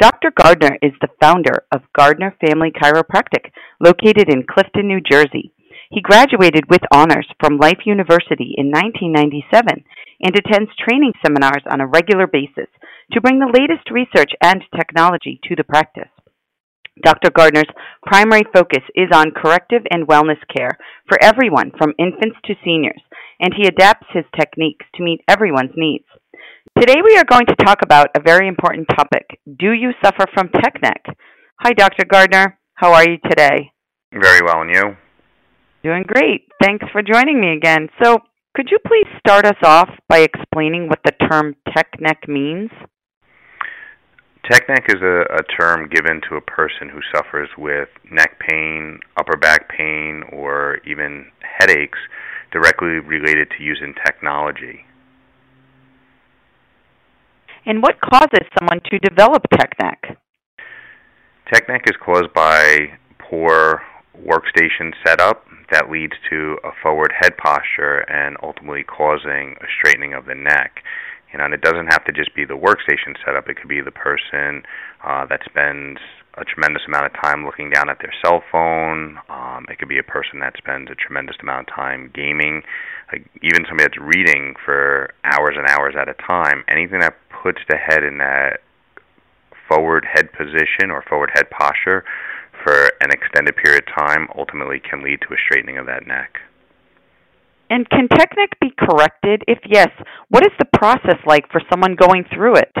Dr. Gardner is the founder of Gardner Family Chiropractic, located in Clifton, New Jersey. He graduated with honors from Life University in 1997 and attends training seminars on a regular basis to bring the latest research and technology to the practice. Dr. Gardner's primary focus is on corrective and wellness care for everyone from infants to seniors, and he adapts his techniques to meet everyone's needs. Today we are going to talk about a very important topic. Do you suffer from tech neck? Hi, Dr. Gardner. How are you today? Very well, and you? Doing great. Thanks for joining me again. So, could you please start us off by explaining what the term tech neck means? Tech neck is a, a term given to a person who suffers with neck pain, upper back pain, or even headaches directly related to using technology. And what causes someone to develop tech neck? Tech neck is caused by poor workstation setup that leads to a forward head posture and ultimately causing a straightening of the neck. You know, and it doesn't have to just be the workstation setup. It could be the person uh, that spends a tremendous amount of time looking down at their cell phone. Um, it could be a person that spends a tremendous amount of time gaming. Like even somebody that's reading for hours and hours at a time. Anything that puts the head in that forward head position or forward head posture for an extended period of time ultimately can lead to a straightening of that neck. And can tech neck be corrected? If yes, what is the process like for someone going through it?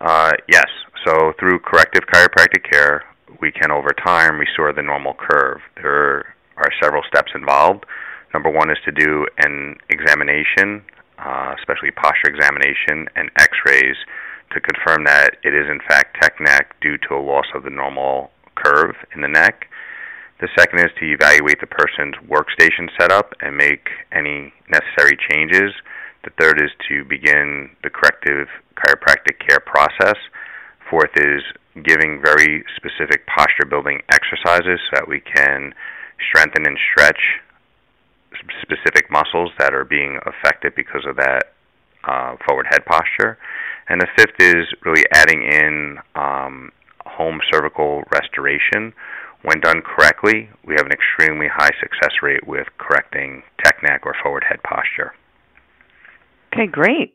Uh, yes. So through corrective chiropractic care, we can over time restore the normal curve. There are several steps involved. Number one is to do an examination uh, especially posture examination and x-rays to confirm that it is in fact tech neck due to a loss of the normal curve in the neck. The second is to evaluate the person's workstation setup and make any necessary changes. The third is to begin the corrective chiropractic care process. Fourth is giving very specific posture building exercises so that we can strengthen and stretch specific muscles that are being affected because of that uh, forward head posture. And the fifth is really adding in um, home cervical restoration. When done correctly, we have an extremely high success rate with correcting tech neck or forward head posture. Okay, great.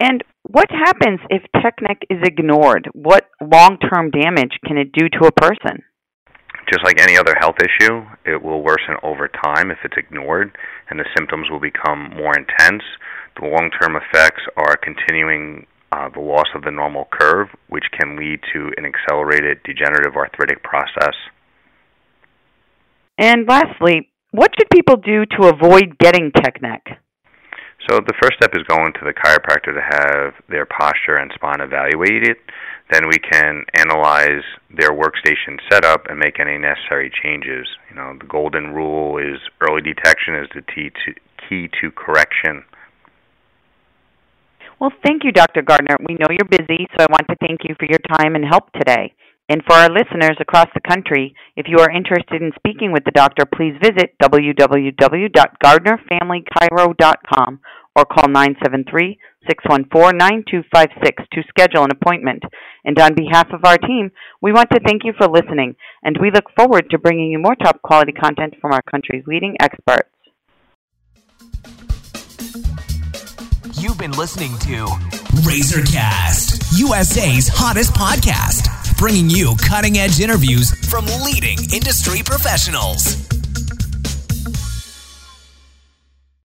And what happens if tech neck is ignored? What long term damage can it do to a person? Just like any other health issue, it will worsen over time if it's ignored, and the symptoms will become more intense. The long term effects are continuing uh, the loss of the normal curve, which can lead to an accelerated degenerative arthritic process. And lastly, what should people do to avoid getting tech neck? So the first step is going to the chiropractor to have their posture and spine evaluated. Then we can analyze their workstation setup and make any necessary changes. You know, the golden rule is early detection is the key to, key to correction. Well, thank you, Dr. Gardner. We know you're busy, so I want to thank you for your time and help today. And for our listeners across the country, if you are interested in speaking with the doctor, please visit www.gardnerfamilychiro.com or call 973 614 9256 to schedule an appointment. And on behalf of our team, we want to thank you for listening, and we look forward to bringing you more top quality content from our country's leading experts. You've been listening to Razorcast, USA's hottest podcast, bringing you cutting edge interviews from leading industry professionals.